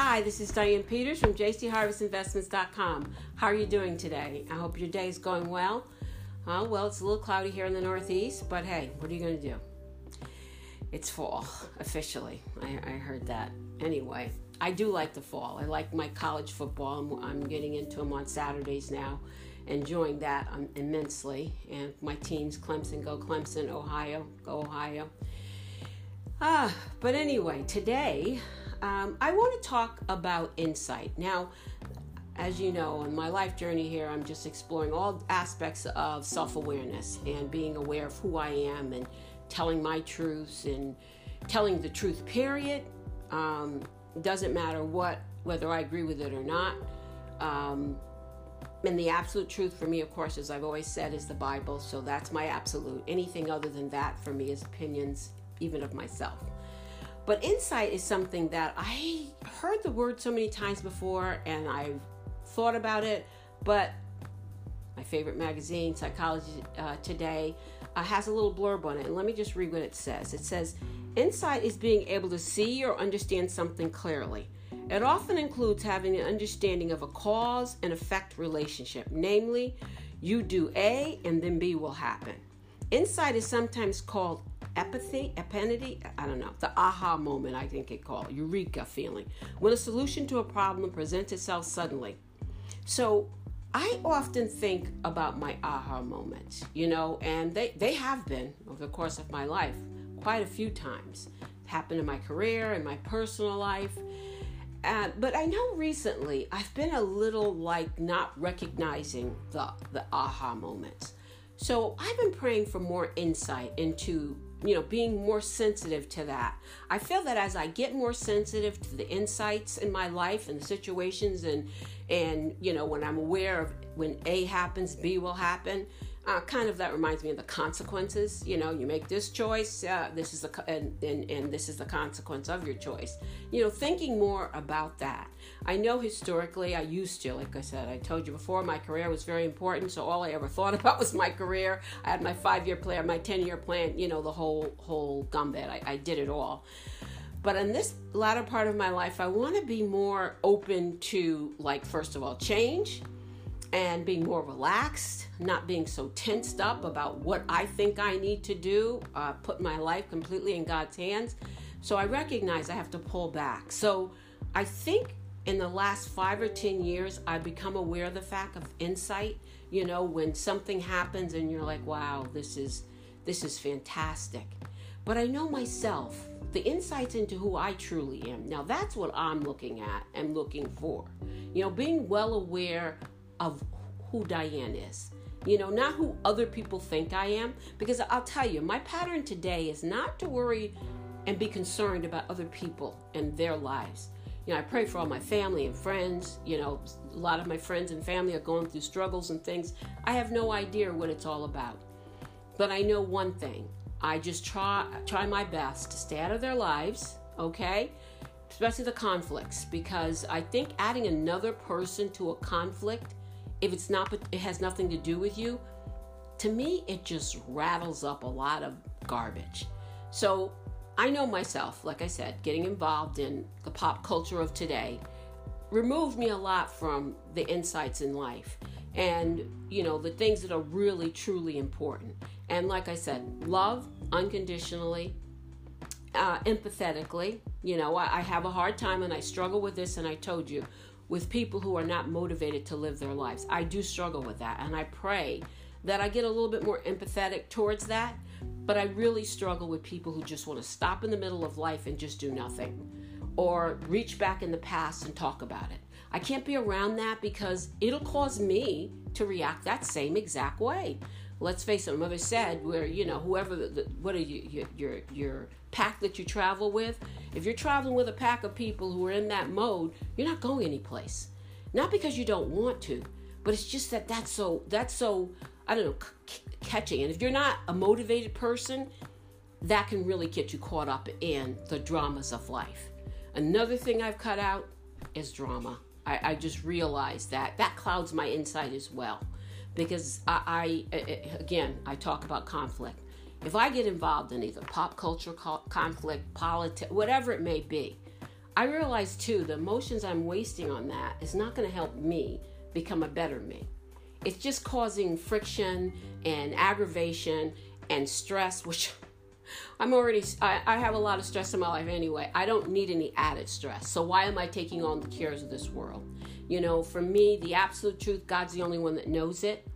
Hi, this is Diane Peters from jcharvestinvestments.com. How are you doing today? I hope your day is going well. Uh, well, it's a little cloudy here in the Northeast, but hey, what are you going to do? It's fall, officially. I, I, heard that. Anyway, I do like the fall. I like my college football. I'm, I'm getting into them on Saturdays now, enjoying that um, immensely. And my teams, Clemson, go Clemson, Ohio, go Ohio. Ah, but anyway, today um, I want to talk about insight. Now, as you know, in my life journey here, I'm just exploring all aspects of self awareness and being aware of who I am and telling my truths and telling the truth, period. Um, doesn't matter what, whether I agree with it or not. Um, and the absolute truth for me, of course, as I've always said, is the Bible. So that's my absolute. Anything other than that for me is opinions, even of myself. But insight is something that I heard the word so many times before and I've thought about it, but my favorite magazine, Psychology uh, Today, uh, has a little blurb on it. And let me just read what it says. It says, Insight is being able to see or understand something clearly. It often includes having an understanding of a cause and effect relationship, namely, you do A and then B will happen. Insight is sometimes called apathy, epiphany, I don't know, the aha moment, I think it called, eureka feeling, when a solution to a problem presents itself suddenly. So I often think about my aha moments, you know, and they, they have been over the course of my life quite a few times. It happened in my career, in my personal life. Uh, but I know recently I've been a little like not recognizing the, the aha moments. So I've been praying for more insight into you know being more sensitive to that. I feel that as i get more sensitive to the insights in my life and the situations and and you know when i'm aware of when a happens b will happen uh, kind of that reminds me of the consequences. You know, you make this choice, uh, this is the and, and and this is the consequence of your choice. You know, thinking more about that. I know historically, I used to, like I said, I told you before, my career was very important. So all I ever thought about was my career. I had my five-year plan, my ten-year plan. You know, the whole whole gambit. I, I did it all. But in this latter part of my life, I want to be more open to, like, first of all, change and being more relaxed, not being so tensed up about what I think I need to do, uh, put my life completely in God's hands. So I recognize I have to pull back. So I think in the last five or 10 years, I've become aware of the fact of insight. You know, when something happens and you're like, wow, this is, this is fantastic. But I know myself, the insights into who I truly am. Now, that's what I'm looking at and looking for. You know, being well aware of who Diane is. You know, not who other people think I am. Because I'll tell you, my pattern today is not to worry and be concerned about other people and their lives. You know, I pray for all my family and friends. You know, a lot of my friends and family are going through struggles and things. I have no idea what it's all about. But I know one thing. I just try try my best to stay out of their lives, okay? Especially the conflicts because I think adding another person to a conflict if it's not it has nothing to do with you to me it just rattles up a lot of garbage. So i know myself like i said getting involved in the pop culture of today removed me a lot from the insights in life and you know the things that are really truly important. And like i said love unconditionally uh, empathetically. You know I, I have a hard time and i struggle with this and i told you with people who are not motivated to live their lives. I do struggle with that, and I pray that I get a little bit more empathetic towards that. But I really struggle with people who just want to stop in the middle of life and just do nothing, or reach back in the past and talk about it. I can't be around that because it'll cause me to react that same exact way let's face it, mother said, where you know whoever, the, what are you, your your pack that you travel with? If you're traveling with a pack of people who are in that mode, you're not going anyplace. Not because you don't want to, but it's just that that's so that's so I don't know c- catching. And if you're not a motivated person, that can really get you caught up in the dramas of life. Another thing I've cut out is drama. I, I just realized that that clouds my insight as well because I, I again I talk about conflict. If I get involved in either pop culture conflict, politics, whatever it may be, I realize too the emotions I'm wasting on that is not going to help me become a better me. It's just causing friction and aggravation and stress, which I'm already, I, I, have a lot of stress in my life anyway. I don't need any added stress. So why am I taking on the cares of this world? You know, for me, the absolute truth, God's the only one that knows it.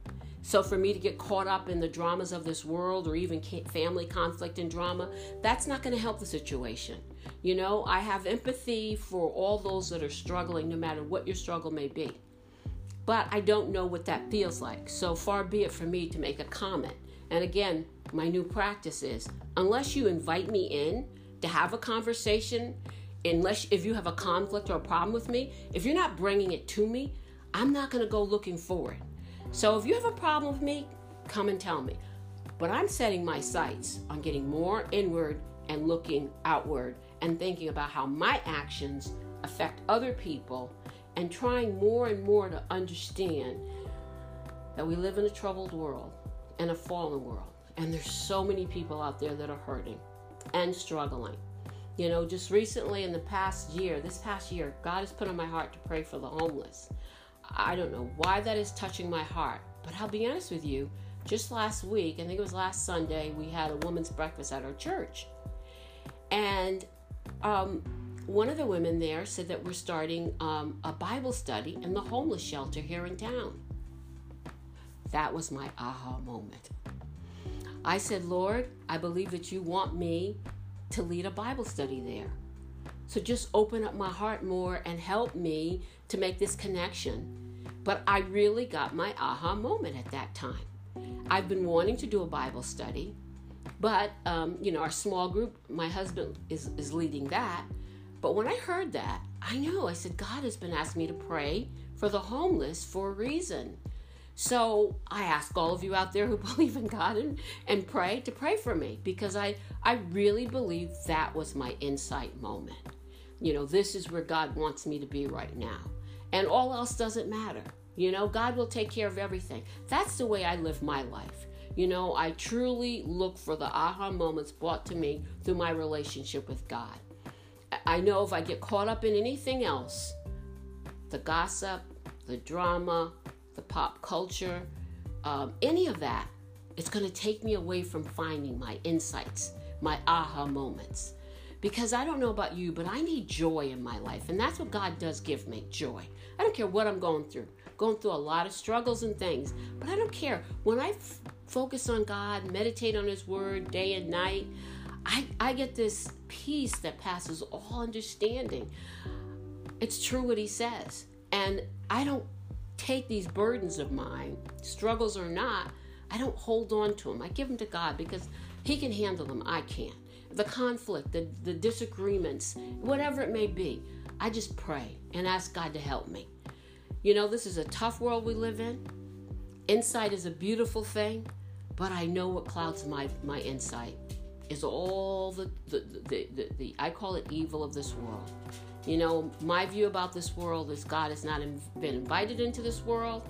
So for me to get caught up in the dramas of this world or even family conflict and drama, that's not going to help the situation. You know, I have empathy for all those that are struggling, no matter what your struggle may be. But I don't know what that feels like. So far be it for me to make a comment. And again, my new practice is unless you invite me in to have a conversation, unless if you have a conflict or a problem with me, if you're not bringing it to me, I'm not going to go looking for it. So if you have a problem with me, come and tell me. But I'm setting my sights on getting more inward and looking outward and thinking about how my actions affect other people and trying more and more to understand that we live in a troubled world and a fallen world. And there's so many people out there that are hurting and struggling. You know, just recently in the past year, this past year, God has put on my heart to pray for the homeless. I don't know why that is touching my heart, but I'll be honest with you. Just last week, I think it was last Sunday, we had a women's breakfast at our church. And um, one of the women there said that we're starting um, a Bible study in the homeless shelter here in town. That was my aha moment. I said, Lord, I believe that you want me to lead a Bible study there. So just open up my heart more and help me to make this connection. But I really got my aha moment at that time. I've been wanting to do a Bible study, but um, you know, our small group, my husband is, is leading that. But when I heard that, I know I said, God has been asking me to pray for the homeless for a reason. So I ask all of you out there who believe in God and, and pray to pray for me because I, I really believe that was my insight moment. You know, this is where God wants me to be right now. And all else doesn't matter. You know, God will take care of everything. That's the way I live my life. You know, I truly look for the aha moments brought to me through my relationship with God. I know if I get caught up in anything else, the gossip, the drama, the pop culture, um, any of that, it's going to take me away from finding my insights, my aha moments. Because I don't know about you, but I need joy in my life. And that's what God does give me joy. I don't care what I'm going through. Going through a lot of struggles and things, but I don't care. When I f- focus on God, meditate on His Word day and night, I, I get this peace that passes all understanding. It's true what He says. And I don't take these burdens of mine, struggles or not, I don't hold on to them. I give them to God because He can handle them. I can't. The conflict, the, the disagreements, whatever it may be, I just pray and ask God to help me. You know, this is a tough world we live in. Insight is a beautiful thing, but I know what clouds my, my insight is all the the, the, the, the I call it evil of this world. You know, my view about this world is God has not been invited into this world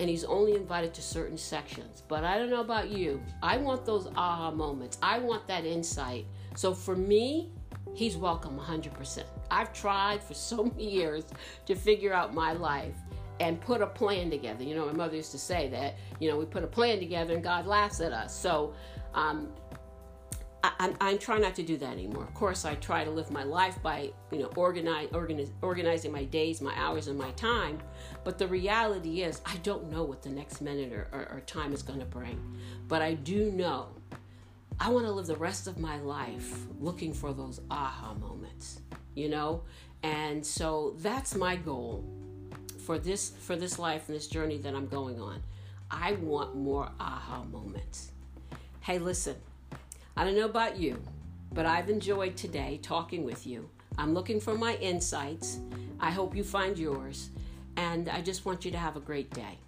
and he's only invited to certain sections. But I don't know about you. I want those aha moments. I want that insight. So for me, he's welcome 100%. I've tried for so many years to figure out my life and put a plan together. You know, my mother used to say that, you know, we put a plan together and God laughs at us. So um, I, am I'm trying not to do that anymore. Of course, I try to live my life by, you know, organize, organize, organizing my days, my hours, and my time. But the reality is, I don't know what the next minute or, or, or time is going to bring. But I do know I want to live the rest of my life looking for those aha moments, you know? And so that's my goal for this for this life and this journey that I'm going on. I want more aha moments. Hey, listen. I don't know about you, but I've enjoyed today talking with you. I'm looking for my insights. I hope you find yours. And I just want you to have a great day.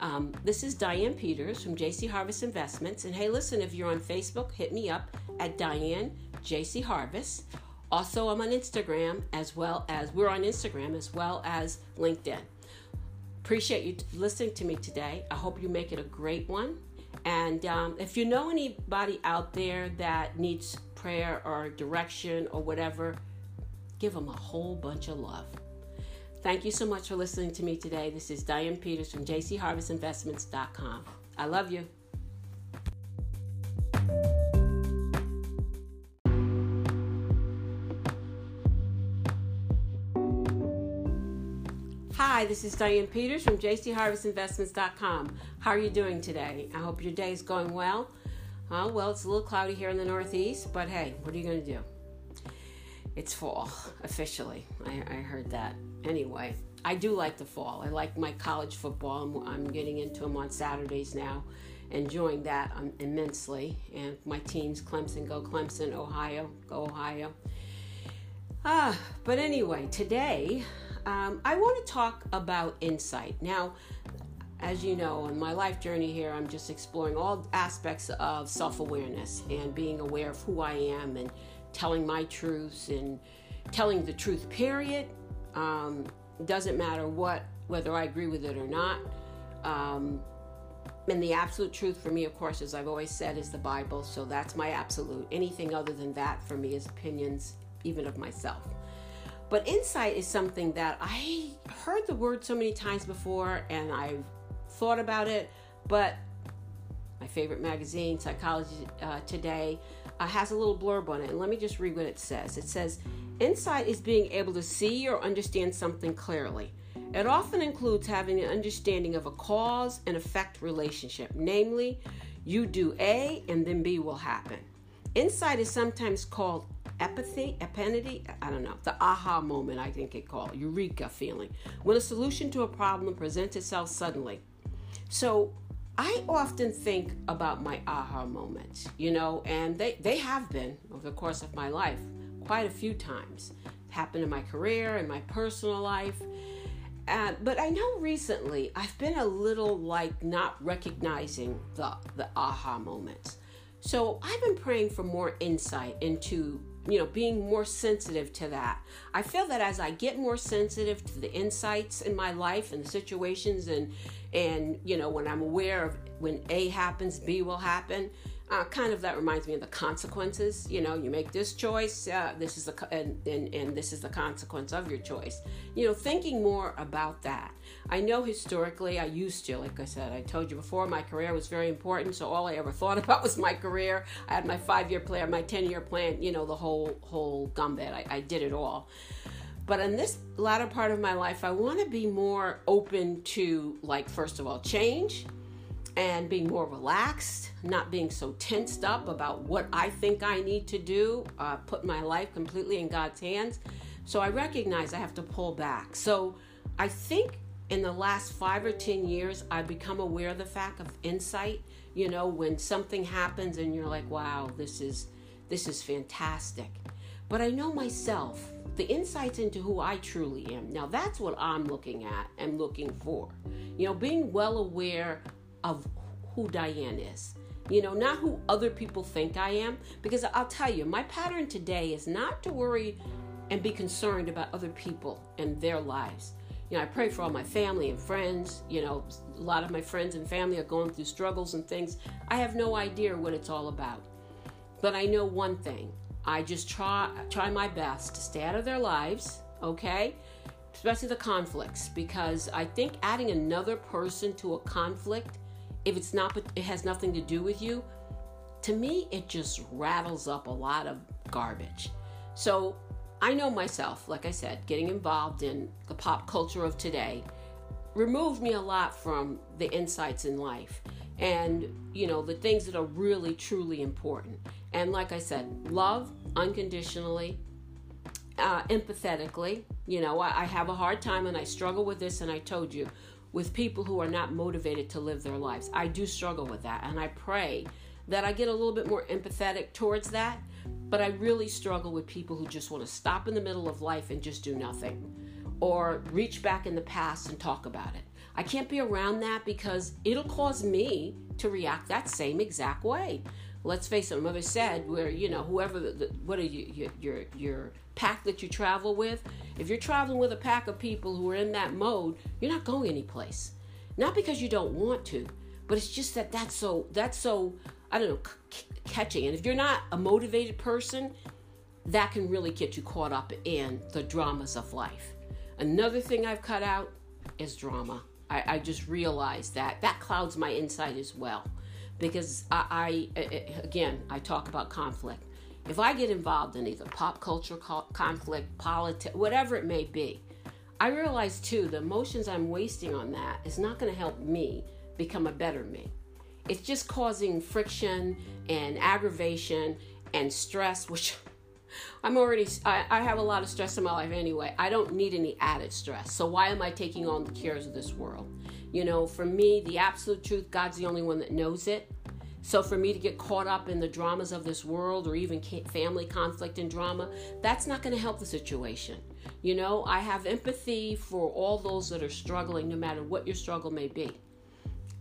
Um, this is Diane Peters from JC Harvest Investments. And hey, listen, if you're on Facebook, hit me up at Diane JC Harvest. Also, I'm on Instagram as well as we're on Instagram as well as LinkedIn. Appreciate you listening to me today. I hope you make it a great one. And um, if you know anybody out there that needs prayer or direction or whatever, give them a whole bunch of love. Thank you so much for listening to me today. This is Diane Peters from jcharvestinvestments.com. I love you. Hi, this is Diane Peters from jcharvestinvestments.com. How are you doing today? I hope your day is going well. Uh, well, it's a little cloudy here in the Northeast, but hey, what are you going to do? It's fall, officially. I, I heard that. Anyway, I do like the fall. I like my college football. I'm, I'm getting into them on Saturdays now, enjoying that um, immensely. And my teams, Clemson, go Clemson, Ohio, go Ohio. Ah, but anyway, today um, I want to talk about insight. Now, as you know, in my life journey here, I'm just exploring all aspects of self awareness and being aware of who I am and telling my truths and telling the truth, period. Um, doesn't matter what, whether I agree with it or not. Um, and the absolute truth for me, of course, as I've always said, is the Bible. So that's my absolute. Anything other than that for me is opinions, even of myself. But insight is something that I heard the word so many times before and I've thought about it, but my favorite magazine, Psychology uh, Today, uh, has a little blurb on it. And let me just read what it says. It says, Insight is being able to see or understand something clearly. It often includes having an understanding of a cause and effect relationship, namely, you do A and then B will happen. Insight is sometimes called apathy, epiphany, I don't know, the aha moment, I think it called, eureka feeling, when a solution to a problem presents itself suddenly. So I often think about my aha moments, you know, and they, they have been over the course of my life quite a few times. It happened in my career, in my personal life. Uh, but I know recently I've been a little like not recognizing the, the aha moments. So I've been praying for more insight into you know being more sensitive to that. I feel that as i get more sensitive to the insights in my life and the situations and and you know when i'm aware of when a happens b will happen uh, kind of that reminds me of the consequences. You know, you make this choice, uh, this is the and, and and this is the consequence of your choice. You know, thinking more about that. I know historically, I used to, like I said, I told you before, my career was very important. So all I ever thought about was my career. I had my five-year plan, my ten-year plan. You know, the whole whole gambit. I, I did it all. But in this latter part of my life, I want to be more open to, like, first of all, change and being more relaxed, not being so tensed up about what I think I need to do, uh, put my life completely in God's hands. So I recognize I have to pull back. So I think in the last five or 10 years, I've become aware of the fact of insight. You know, when something happens and you're like, wow, this is, this is fantastic. But I know myself, the insights into who I truly am. Now, that's what I'm looking at and looking for. You know, being well aware of who Diane is. You know, not who other people think I am. Because I'll tell you, my pattern today is not to worry and be concerned about other people and their lives. You know, I pray for all my family and friends. You know, a lot of my friends and family are going through struggles and things. I have no idea what it's all about. But I know one thing. I just try try my best to stay out of their lives, okay? Especially the conflicts because I think adding another person to a conflict if it's not it has nothing to do with you to me it just rattles up a lot of garbage. So i know myself like i said getting involved in the pop culture of today removed me a lot from the insights in life and you know the things that are really truly important. And like i said love unconditionally uh, empathetically. You know I, I have a hard time and i struggle with this and i told you with people who are not motivated to live their lives. I do struggle with that, and I pray that I get a little bit more empathetic towards that. But I really struggle with people who just want to stop in the middle of life and just do nothing, or reach back in the past and talk about it. I can't be around that because it'll cause me to react that same exact way let's face it, mother said, where you know whoever, the, what are you, your, your your pack that you travel with? If you're traveling with a pack of people who are in that mode, you're not going anyplace. Not because you don't want to, but it's just that that's so that's so I don't know c- catching. And if you're not a motivated person, that can really get you caught up in the dramas of life. Another thing I've cut out is drama. I, I just realized that that clouds my insight as well. Because I, I, again, I talk about conflict. If I get involved in either pop culture conflict, politics, whatever it may be, I realize too the emotions I'm wasting on that is not going to help me become a better me. It's just causing friction and aggravation and stress, which I'm already, I, I, have a lot of stress in my life anyway. I don't need any added stress. So why am I taking on the cares of this world? You know, for me, the absolute truth, God's the only one that knows it. So for me to get caught up in the dramas of this world or even family conflict and drama, that's not going to help the situation. You know, I have empathy for all those that are struggling, no matter what your struggle may be.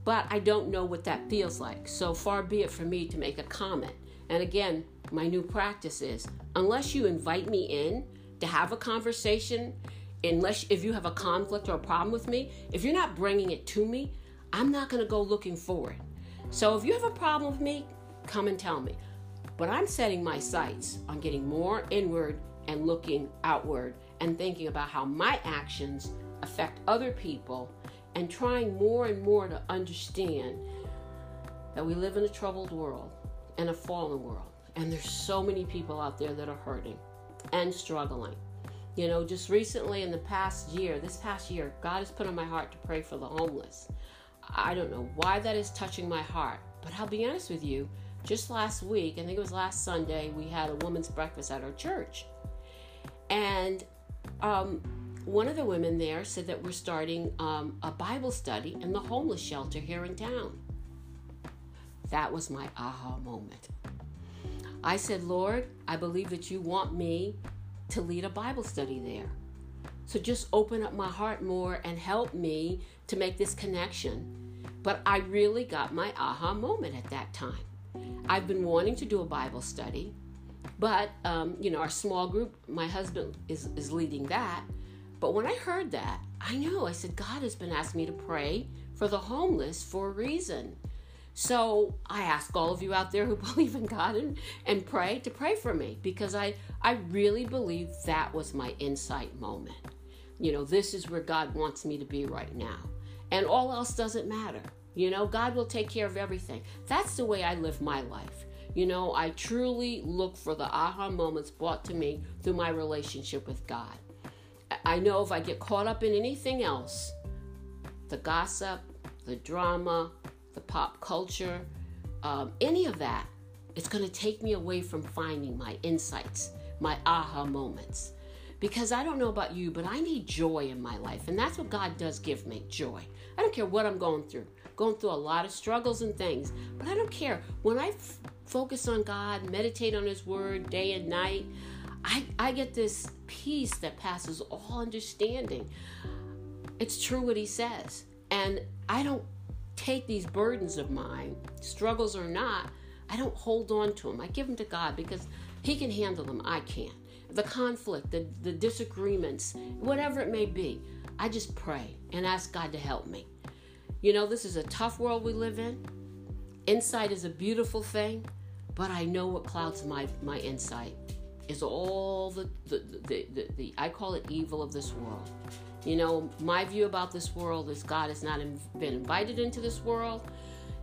But I don't know what that feels like. So far be it for me to make a comment. And again, my new practice is unless you invite me in to have a conversation, unless if you have a conflict or a problem with me, if you're not bringing it to me, I'm not going to go looking for it. So if you have a problem with me, come and tell me. But I'm setting my sights on getting more inward and looking outward and thinking about how my actions affect other people and trying more and more to understand that we live in a troubled world and a fallen world. And there's so many people out there that are hurting and struggling. You know, just recently in the past year, this past year, God has put on my heart to pray for the homeless. I don't know why that is touching my heart, but I'll be honest with you. Just last week, I think it was last Sunday, we had a women's breakfast at our church. And um, one of the women there said that we're starting um, a Bible study in the homeless shelter here in town. That was my aha moment. I said, Lord, I believe that you want me to lead a Bible study there. So just open up my heart more and help me to make this connection. But I really got my aha moment at that time. I've been wanting to do a Bible study, but um, you know, our small group, my husband is, is leading that. But when I heard that, I knew I said, God has been asking me to pray for the homeless for a reason. So I ask all of you out there who believe in God and, and pray to pray for me because I, I really believe that was my insight moment. You know, this is where God wants me to be right now. And all else doesn't matter. You know, God will take care of everything. That's the way I live my life. You know, I truly look for the aha moments brought to me through my relationship with God. I know if I get caught up in anything else, the gossip, the drama, the pop culture, um, any of that, it's going to take me away from finding my insights, my aha moments. Because I don't know about you, but I need joy in my life. And that's what God does give me joy. I don't care what I'm going through. Going through a lot of struggles and things, but I don't care. When I f- focus on God, meditate on His Word day and night, I, I get this peace that passes all understanding. It's true what He says. And I don't take these burdens of mine, struggles or not, I don't hold on to them. I give them to God because He can handle them. I can't. The conflict, the, the disagreements, whatever it may be, I just pray and ask God to help me. You know, this is a tough world we live in. Insight is a beautiful thing, but I know what clouds my, my insight is all the, the, the, the, the I call it evil of this world. You know, my view about this world is God has not been invited into this world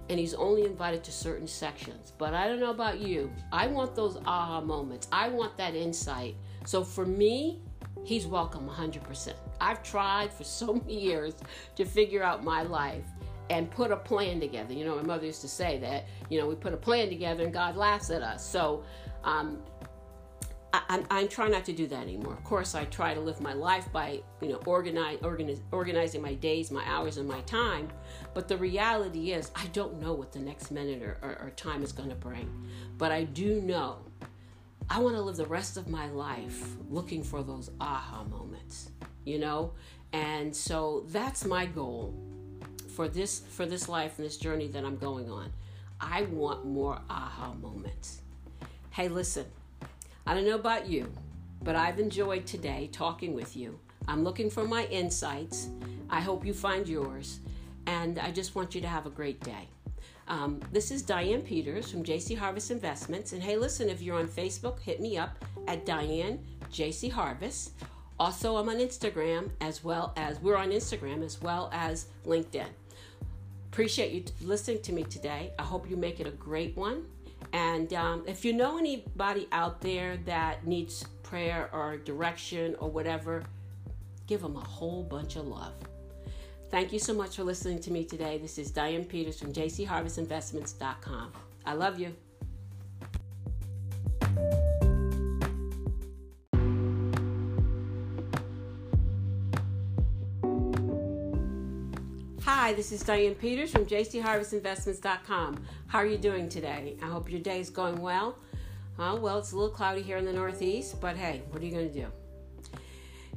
and he's only invited to certain sections. But I don't know about you. I want those aha moments. I want that insight. So for me, he's welcome 100%. I've tried for so many years to figure out my life and put a plan together. You know, my mother used to say that, you know, we put a plan together and God laughs at us. So, um, I, am trying not to do that anymore. Of course, I try to live my life by, you know, organize, organize, organizing my days, my hours, and my time. But the reality is, I don't know what the next minute or, or, or time is going to bring. But I do know I want to live the rest of my life looking for those aha moments, you know? And so that's my goal for this for this life and this journey that I'm going on. I want more aha moments. Hey, listen. I don't know about you, but I've enjoyed today talking with you. I'm looking for my insights. I hope you find yours. And I just want you to have a great day. Um, this is Diane Peters from JC Harvest Investments. And hey, listen, if you're on Facebook, hit me up at Diane JC Harvest. Also, I'm on Instagram as well as we're on Instagram as well as LinkedIn. Appreciate you listening to me today. I hope you make it a great one. And um, if you know anybody out there that needs prayer or direction or whatever, give them a whole bunch of love. Thank you so much for listening to me today. This is Diane Peters from jcharvestinvestments.com. I love you. Hi, this is Diane Peters from jcharvestinvestments.com. How are you doing today? I hope your day is going well. Uh, well, it's a little cloudy here in the Northeast, but hey, what are you going to do?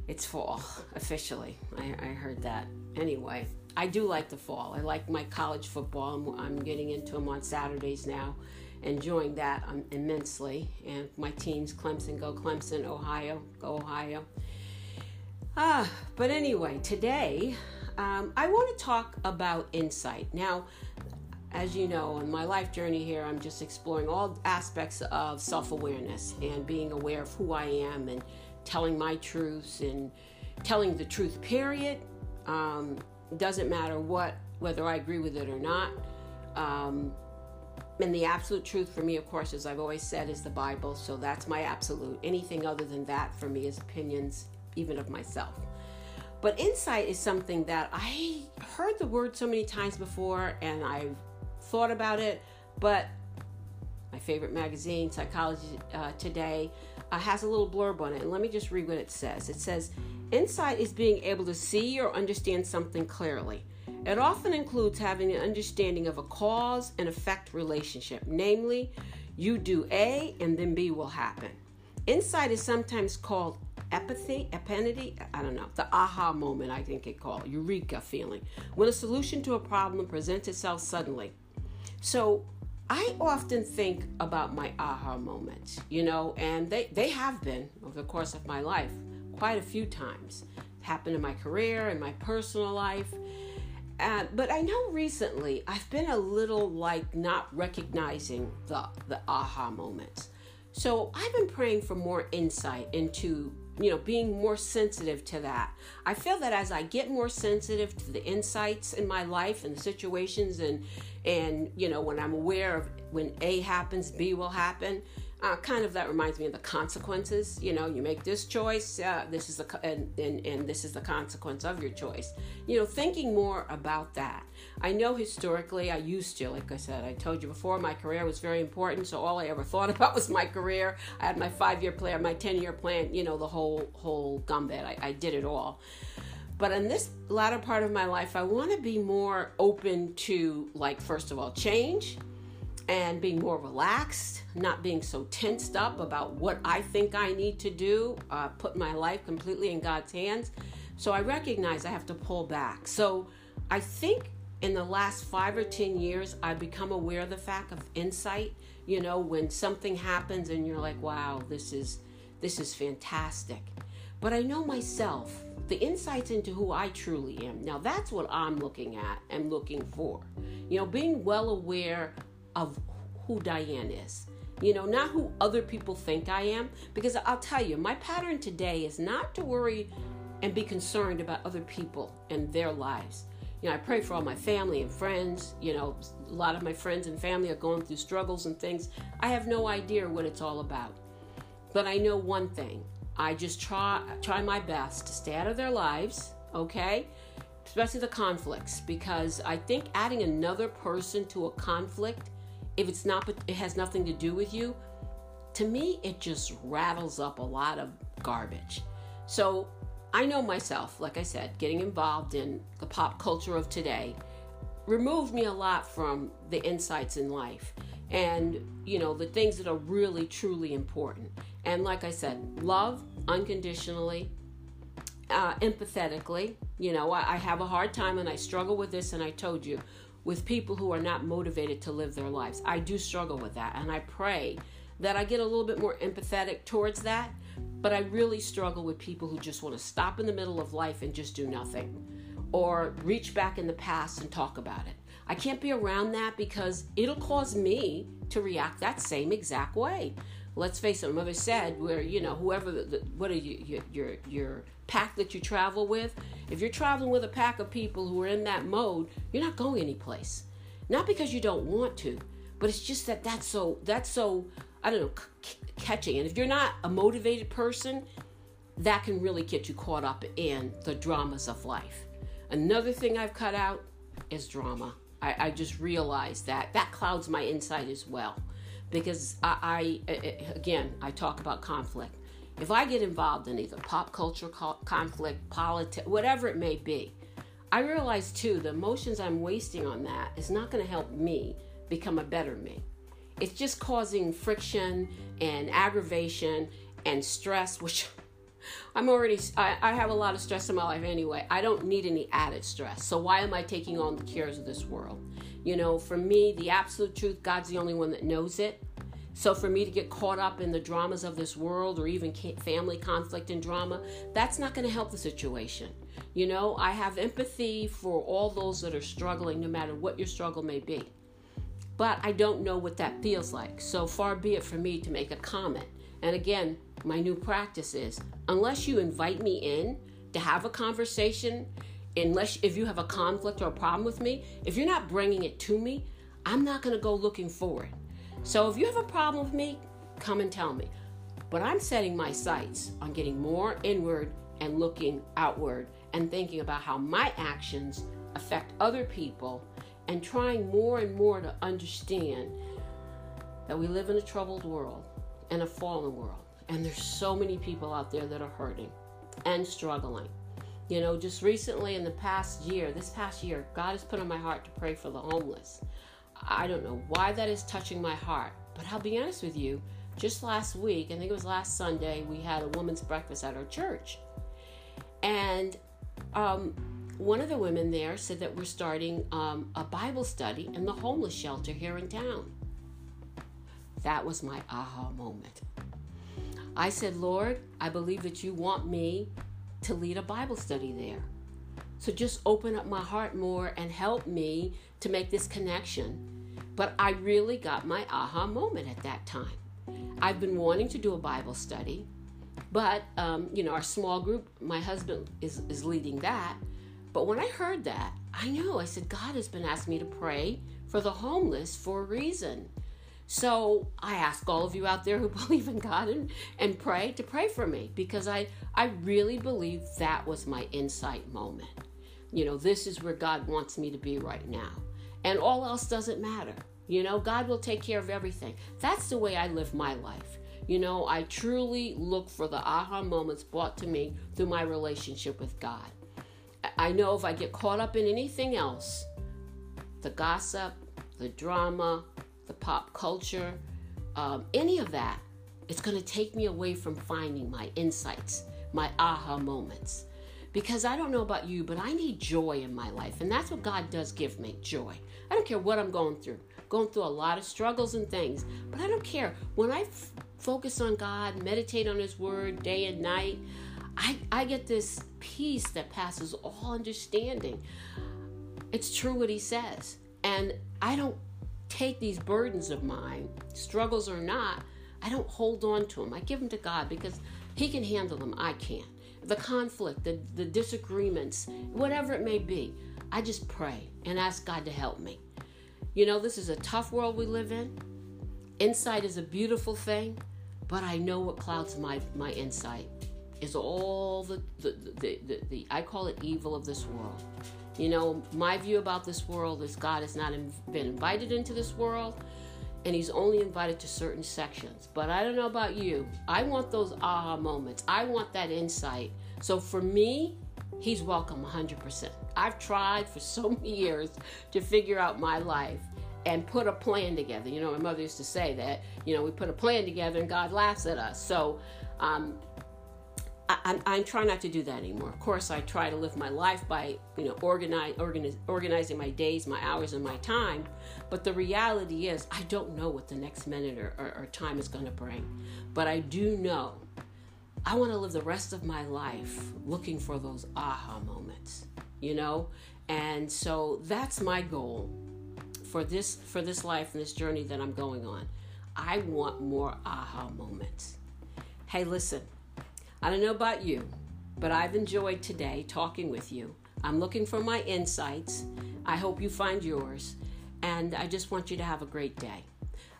It's fall, officially. I, I heard that. Anyway, I do like the fall. I like my college football. I'm, I'm getting into them on Saturdays now, enjoying that um, immensely. And my teams, Clemson, go Clemson, Ohio, go Ohio. Ah, but anyway, today um, I want to talk about insight. Now, as you know, on my life journey here, I'm just exploring all aspects of self awareness and being aware of who I am and telling my truths and telling the truth, period. Um, doesn't matter what, whether I agree with it or not. Um, and the absolute truth for me, of course, as I've always said, is the Bible. So that's my absolute. Anything other than that for me is opinions, even of myself. But insight is something that I heard the word so many times before and I've thought about it, but my favorite magazine, Psychology uh, Today, uh, has a little blurb on it. And let me just read what it says. It says, Insight is being able to see or understand something clearly. It often includes having an understanding of a cause and effect relationship, namely, you do A and then B will happen. Insight is sometimes called epathy, epiphany, I don't know, the aha moment, I think it called, eureka feeling, when a solution to a problem presents itself suddenly. So I often think about my aha moments, you know, and they, they have been over the course of my life quite a few times. It happened in my career and my personal life. Uh, but I know recently I've been a little like not recognizing the, the aha moments. So I've been praying for more insight into you know being more sensitive to that. I feel that as i get more sensitive to the insights in my life and the situations and and you know when i'm aware of when a happens b will happen uh, kind of that reminds me of the consequences. You know, you make this choice. Uh, this is the and, and and this is the consequence of your choice. You know, thinking more about that. I know historically, I used to, like I said, I told you before, my career was very important. So all I ever thought about was my career. I had my five-year plan, my ten-year plan. You know, the whole whole gambit. I, I did it all. But in this latter part of my life, I want to be more open to, like, first of all, change and being more relaxed, not being so tensed up about what I think I need to do, uh, put my life completely in God's hands. So I recognize I have to pull back. So I think in the last five or 10 years, I've become aware of the fact of insight. You know, when something happens and you're like, wow, this is, this is fantastic. But I know myself, the insights into who I truly am. Now, that's what I'm looking at and looking for. You know, being well aware of who Diane is. You know, not who other people think I am. Because I'll tell you, my pattern today is not to worry and be concerned about other people and their lives. You know, I pray for all my family and friends. You know, a lot of my friends and family are going through struggles and things. I have no idea what it's all about. But I know one thing. I just try try my best to stay out of their lives, okay? Especially the conflicts because I think adding another person to a conflict if it's not it has nothing to do with you to me it just rattles up a lot of garbage. So i know myself like i said getting involved in the pop culture of today removed me a lot from the insights in life and you know the things that are really truly important. And like i said love unconditionally uh, empathetically. You know I, I have a hard time and i struggle with this and i told you with people who are not motivated to live their lives. I do struggle with that, and I pray that I get a little bit more empathetic towards that. But I really struggle with people who just want to stop in the middle of life and just do nothing or reach back in the past and talk about it. I can't be around that because it'll cause me to react that same exact way. Let's face it, mother said, where you know, whoever, the, what are you, your, your, your pack that you travel with, if you're traveling with a pack of people who are in that mode, you're not going anyplace. Not because you don't want to, but it's just that that's so, that's so, I don't know, c- catching. And if you're not a motivated person, that can really get you caught up in the dramas of life. Another thing I've cut out is drama. I, I just realized that that clouds my insight as well. Because I, I, again, I talk about conflict. If I get involved in either pop culture conflict, politics, whatever it may be, I realize too the emotions I'm wasting on that is not going to help me become a better me. It's just causing friction and aggravation and stress, which I'm already, I, I, have a lot of stress in my life anyway. I don't need any added stress. So why am I taking on the cares of this world? You know, for me, the absolute truth, God's the only one that knows it. So for me to get caught up in the dramas of this world or even family conflict and drama, that's not going to help the situation. You know, I have empathy for all those that are struggling, no matter what your struggle may be. But I don't know what that feels like. So far be it for me to make a comment. And again, my new practice is unless you invite me in to have a conversation, unless if you have a conflict or a problem with me, if you're not bringing it to me, I'm not going to go looking for it. So if you have a problem with me, come and tell me. But I'm setting my sights on getting more inward and looking outward and thinking about how my actions affect other people and trying more and more to understand that we live in a troubled world and a fallen world. And there's so many people out there that are hurting and struggling. You know, just recently in the past year, this past year, God has put on my heart to pray for the homeless. I don't know why that is touching my heart, but I'll be honest with you. Just last week, I think it was last Sunday, we had a women's breakfast at our church. And um, one of the women there said that we're starting um, a Bible study in the homeless shelter here in town. That was my aha moment. I said, Lord, I believe that you want me to lead a Bible study there. So just open up my heart more and help me to make this connection. But I really got my aha moment at that time. I've been wanting to do a Bible study, but um, you know, our small group, my husband is, is leading that. But when I heard that, I knew I said, God has been asking me to pray for the homeless for a reason. So I ask all of you out there who believe in God and, and pray to pray for me because I, I really believe that was my insight moment. You know, this is where God wants me to be right now. And all else doesn't matter. You know, God will take care of everything. That's the way I live my life. You know, I truly look for the aha moments brought to me through my relationship with God. I know if I get caught up in anything else, the gossip, the drama, the pop culture, um, any of that, it's going to take me away from finding my insights, my aha moments. Because I don't know about you, but I need joy in my life. And that's what God does give me joy. I don't care what I'm going through. Going through a lot of struggles and things, but I don't care. When I f- focus on God, meditate on His Word day and night, I, I get this peace that passes all understanding. It's true what He says. And I don't take these burdens of mine, struggles or not, I don't hold on to them. I give them to God because He can handle them. I can't. The conflict, the, the disagreements, whatever it may be, I just pray and ask God to help me. You know, this is a tough world we live in. Insight is a beautiful thing, but I know what clouds my, my insight is all the the, the, the, the I call it evil of this world. You know, my view about this world is God has not been invited into this world and he's only invited to certain sections. But I don't know about you. I want those aha moments. I want that insight. So for me, he's welcome 100%. I've tried for so many years to figure out my life and put a plan together. You know, my mother used to say that, you know, we put a plan together and God laughs at us. So um, I, I'm, trying not to do that anymore. Of course, I try to live my life by, you know, organize, organize, organizing my days, my hours, and my time. But the reality is, I don't know what the next minute or, or, or time is going to bring. But I do know I want to live the rest of my life looking for those aha moments, you know? And so that's my goal for this for this life and this journey that I'm going on. I want more aha moments. Hey, listen. I don't know about you, but I've enjoyed today talking with you. I'm looking for my insights. I hope you find yours. And I just want you to have a great day.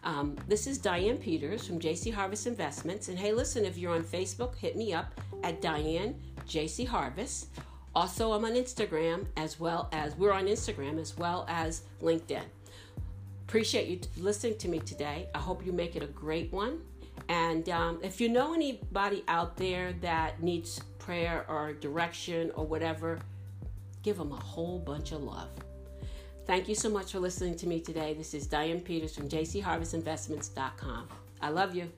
Um, this is Diane Peters from JC Harvest Investments. And hey, listen, if you're on Facebook, hit me up at Diane JC Harvest. Also, I'm on Instagram as well as we're on Instagram as well as LinkedIn. Appreciate you listening to me today. I hope you make it a great one. And um, if you know anybody out there that needs prayer or direction or whatever, give them a whole bunch of love. Thank you so much for listening to me today. This is Diane Peters from jcharvestinvestments.com. I love you.